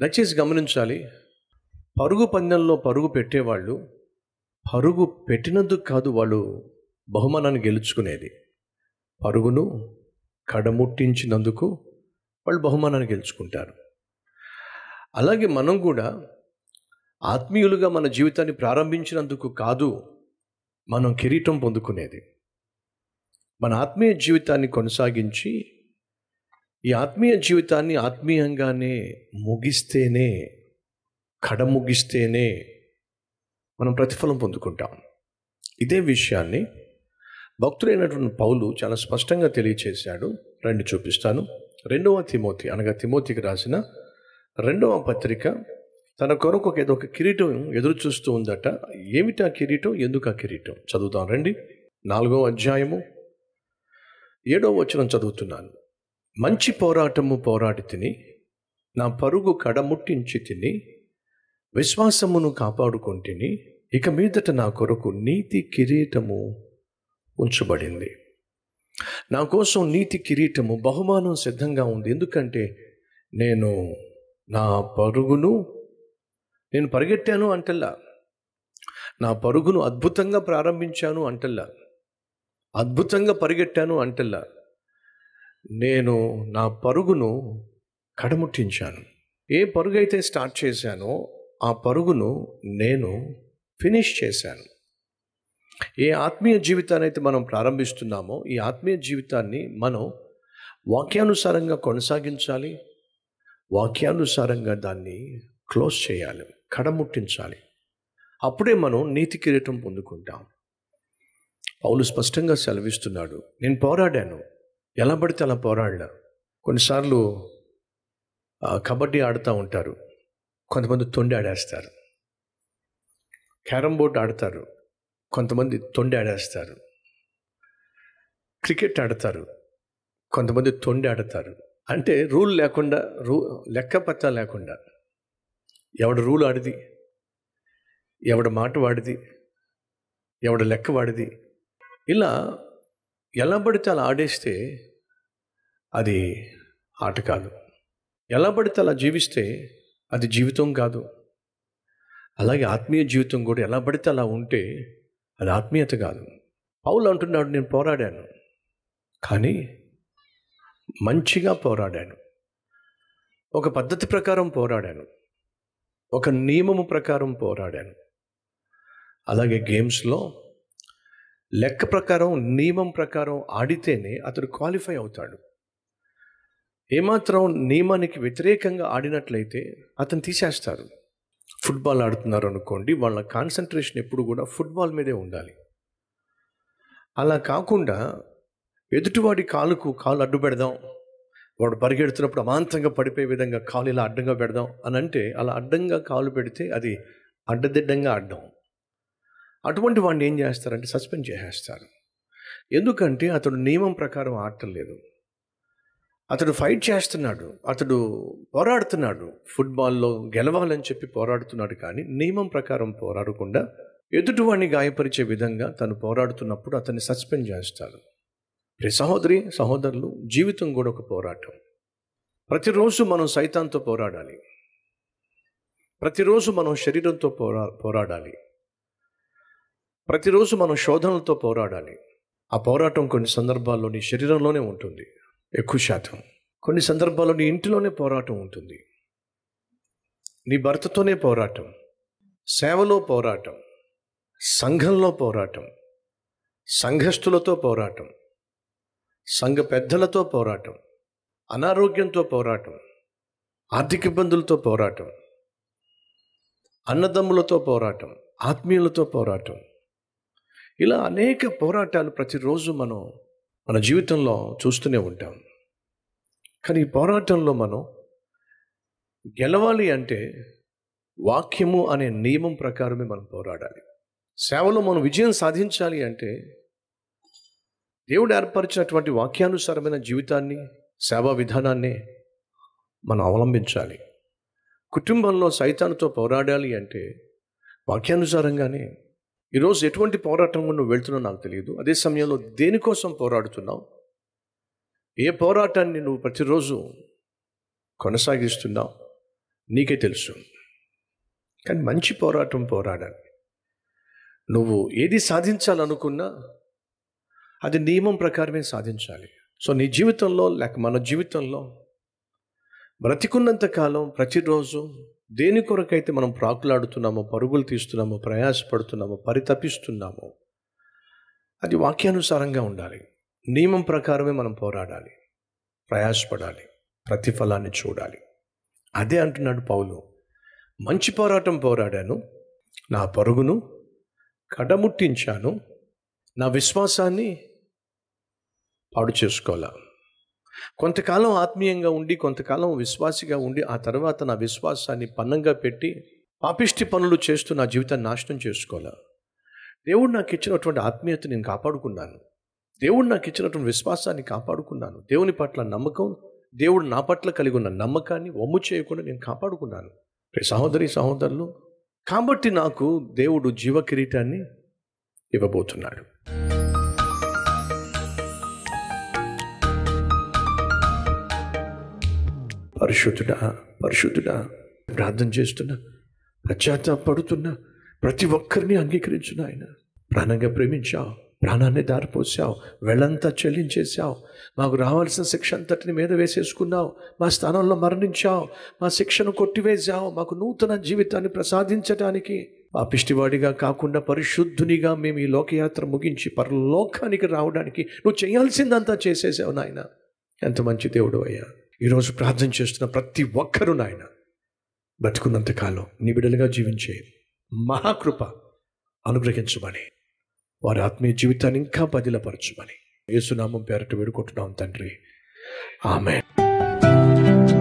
దయచేసి గమనించాలి. పరుగు పందెంలో పరుగు పెట్టేవాళ్ళు పరుగు పెట్టినందుకు కాదు వాళ్ళు బహుమానాన్ని గెలుచుకునేది. పరుగును కడముట్టించినందుకు వాళ్ళు బహుమానాన్ని గెలుచుకుంటారు. అలాగే మనం కూడా ఆత్మీయులుగా మన జీవితాన్ని ప్రారంభించినందుకు కాదు మనం కిరీటం పొందుకునేది. మన ఆత్మీయ జీవితాన్ని కొనసాగించి ఈ ఆత్మీయ జీవితాన్ని ఆత్మీయంగానే ముగిస్తేనే కడ ముగిస్తేనే మనం ప్రతిఫలం పొందుకుంటాం. ఇదే విషయాన్ని భక్తుడైనటువంటి పౌలు చాలా స్పష్టంగా తెలియచేశాడు. రండి చూపిస్తాను. రెండవ తిమోతి అనగా తిమోతికి రాసిన రెండవ పత్రిక. తన కొరకు ఒక ఏదో ఒక కిరీటం ఎదురు చూస్తూ ఉందట. ఏమిటి ఆ కిరీటం? ఎందుకు ఆ కిరీటం? చదువుతాం రండి. నాలుగవ అధ్యాయము. ఏడవ వచనం చదువుతున్నాను. మంచి పోరాటము పోరాడి తిని నా పరుగు కడముట్టించి తిని విశ్వాసమును కాపాడుకొంటిని ఇక మీదట నా కొరకు నీతి కిరీటము ఉంచబడింది. నా కోసం నీతి కిరీటము బహుమానం సిద్ధంగా ఉంది. ఎందుకంటే నేను నా పరుగును నేను పరిగెట్టాను అంటల్లా. నా పరుగును అద్భుతంగా ప్రారంభించాను అంటల్లా. అద్భుతంగా పరిగెట్టాను అంటల్లా. నేను నా పరుగును కడముట్టించాను. ఏ పరుగు అయితే స్టార్ట్ చేశానో ఆ పరుగును నేను ఫినిష్ చేశాను. ఏ ఆత్మీయ జీవితాన్ని అయితే మనం ప్రారంభిస్తున్నామో ఈ ఆత్మీయ జీవితాన్ని మనం వాక్యానుసారంగా కొనసాగించాలి. వాక్యానుసారంగా దాన్ని క్లోజ్ చేయాలి. కడముట్టించాలి. అప్పుడే మనం నీతి కిరీటం పొందుకుంటాం. పౌలు స్పష్టంగా సెలవిస్తున్నాడు నేను పోరాడాను ఎలా పడితే అలా పోరాడలేరు. కొన్నిసార్లు కబడ్డీ ఆడుతూ ఉంటారు. కొంతమంది తొండి ఆడేస్తారు. క్యారమ్ బోర్డ్ ఆడతారు. కొంతమంది తొండి ఆడేస్తారు. క్రికెట్ ఆడతారు. కొంతమంది తొండి ఆడతారు. అంటే రూల్ లేకుండా రూ లెక్క పత్తా లేకుండా. ఎవడ రూల్ ఆడిది ఎవడ మాట వాడిది ఎవడ లెక్క వాడిది. ఇలా ఎలా పడితే అలా ఆడేస్తే అది ఆట కాదు. ఎలా పడితే అలా జీవిస్తే అది జీవితం కాదు. అలాగే ఆత్మీయ జీవితం కూడా ఎలా పడితే అలా ఉంటే అది ఆత్మీయత కాదు. పౌలు అంటున్నాడు నేను పోరాడాను కానీ మంచిగా పోరాడాను. ఒక పద్ధతి ప్రకారం పోరాడాను ఒక నియమము ప్రకారం పోరాడాను. అలాగే గేమ్స్లో లెక్క ప్రకారం నియమం ప్రకారం ఆడితేనే అతడు క్వాలిఫై అవుతాడు. ఏమాత్రం నియమానికి వ్యతిరేకంగా ఆడినట్లయితే అతను తీసేస్తారు. ఫుట్బాల్ ఆడుతున్నారు అనుకోండి వాళ్ళ కాన్సన్ట్రేషన్ ఎప్పుడు కూడా ఫుట్బాల్ మీదే ఉండాలి. అలా కాకుండా ఎదుటివాడి కాలుకు కాలు అడ్డు పెడదాం. వాడు పరిగెడుతున్నప్పుడు అమాంతంగా పడిపోయే విధంగా కాలు ఇలా అడ్డంగా పెడదాం అని అంటే అలా అడ్డంగా కాలు పెడితే అది అడ్డదిడ్డంగా అడ్డం అటువంటి వాడిని ఏం చేస్తారంటే సస్పెండ్ చేసేస్తారు. ఎందుకంటే అతడు నియమం ప్రకారం ఆడటం లేదు. అతడు ఫైట్ చేస్తున్నాడు అతడు పోరాడుతున్నాడు. ఫుట్బాల్లో గెలవాలని చెప్పి పోరాడుతున్నాడు కానీ నియమం ప్రకారం పోరాడకుండా ఎదుటివాడిని గాయపరిచే విధంగా తను పోరాడుతున్నప్పుడు అతన్ని సస్పెండ్ చేస్తాడు. ప్రియ సహోదరి సహోదరులు జీవితం కూడా ఒక పోరాటం. ప్రతిరోజు మనం సైతాంతో పోరాడాలి. ప్రతిరోజు మనం శరీరంతో పోరా పోరాడాలి. ప్రతిరోజు మనం శోధనలతో పోరాడాలి. ఆ పోరాటం కొన్ని సందర్భాల్లో నీ శరీరంలోనే ఉంటుంది. ఎక్కువ శాతం. కొన్ని సందర్భాల్లో నీ ఇంటిలోనే పోరాటం ఉంటుంది. నీ భర్తతోనే పోరాటం. సేవలో పోరాటం. సంఘంలో పోరాటం. సంఘస్థులతో పోరాటం. సంఘ పెద్దలతో పోరాటం. అనారోగ్యంతో పోరాటం. ఆర్థిక ఇబ్బందులతో పోరాటం. అన్నదమ్ములతో పోరాటం. ఆత్మీయులతో పోరాటం. ఇలా అనేక పోరాటాలు ప్రతిరోజు మనం మన జీవితంలో చూస్తూనే ఉంటాం. కానీ ఈ పోరాటంలో మనం గెలవాలి అంటే వాక్యము అనే నియమం ప్రకారమే మనం పోరాడాలి. సేవలో మనం విజయం సాధించాలి అంటే దేవుడు ఏర్పరిచినటువంటి వాక్యానుసారమైన జీవితాన్ని సేవా విధానాన్ని మనం అవలంబించాలి. కుటుంబంలో సైతానుతో పోరాడాలి అంటే వాక్యానుసారంగానే ఈరోజు ఎటువంటి పోరాటం నువ్వు వెళ్తున్నావు నాకు తెలియదు. అదే సమయంలో దేనికోసం పోరాడుతున్నావు? ఏ పోరాటాన్ని నువ్వు ప్రతిరోజు కొనసాగిస్తున్నావు? నీకే తెలుసు. కానీ మంచి పోరాటం పోరాడాలి. నువ్వు ఏది సాధించాలనుకున్నా అది నియమం ప్రకారమే సాధించాలి. సో నీ జీవితంలో లేక మన జీవితంలో బ్రతికున్నంత కాలం ప్రతిరోజు దేని కొరకైతే మనం ప్రాకులాడుతున్నామో పరుగులు తీస్తున్నామో ప్రయాసపడుతున్నామో పరితపిస్తున్నామో అది వాక్యానుసారంగా ఉండాలి. నియమం ప్రకారమే మనం పోరాడాలి. ప్రయాసపడాలి. ప్రతిఫలాన్ని చూడాలి. అదే అంటున్నాడు పౌలు. మంచి పోరాటం పోరాడాను. నా పరుగును కడముట్టించాను. నా విశ్వాసాన్ని పాడు చేసుకోవాలా? కొంతకాలం ఆత్మీయంగా ఉండి కొంతకాలం విశ్వాసిగా ఉండి ఆ తర్వాత నా విశ్వాసాన్ని పన్నంగా పెట్టి పాపిష్టి పనులు చేస్తూ నా జీవితాన్ని నాశనం చేసుకోలే దేవుడు నాకు ఇచ్చినటువంటి ఆత్మీయత నేను కాపాడుకున్నాను. దేవుడు నాకు ఇచ్చినటువంటి విశ్వాసాన్ని కాపాడుకున్నాను. దేవుని పట్ల నమ్మకం దేవుడు నా పట్ల కలిగి ఉన్న నమ్మకాన్ని వమ్ము చేయకుండా నేను కాపాడుకున్నాను. సహోదరి సహోదరులు కాబట్టి నాకు దేవుడు జీవ కిరీటాన్ని ఇవ్వబోతున్నాడు. పరిశుద్ధుడా పరిశుద్ధుడా ప్రార్థన చేస్తున్నా పశ్చాత్తాపడుతున్నా ప్రతి ఒక్కరిని అంగీకరించిన ఆయన. ప్రాణంగా ప్రేమించావు ప్రాణాన్ని దారిపోసావు వెళ్ళంతా చెల్లించేశావు మాకు రావాల్సిన శిక్ష అంతటిని మీద వేసేసుకున్నావు మా స్థానంలో మరణించావు మా శిక్షను కొట్టివేశావు మాకు నూతన జీవితాన్ని ప్రసాదించడానికి పాపిష్టివాడిగా కాకుండా పరిశుద్ధునిగా మేము ఈ లోకయాత్ర ముగించి పరలోకానికి రావడానికి నువ్వు చేయాల్సిందంతా చేసేసావు నాయన. ఎంత మంచి దేవుడు అయ్యా. ఈరోజు ప్రార్థన చేస్తున్న ప్రతి ఒక్కరూ నాయన బతుకున్నంతకాలం కాలం నీ జీవించే మహాకృప అనుగ్రహించమని వారి ఆత్మీయ జీవితాన్ని ఇంకా బదిలపరచమని. యేసునామం పేరట వేడుకుంటున్నాం తండ్రి. ఆమె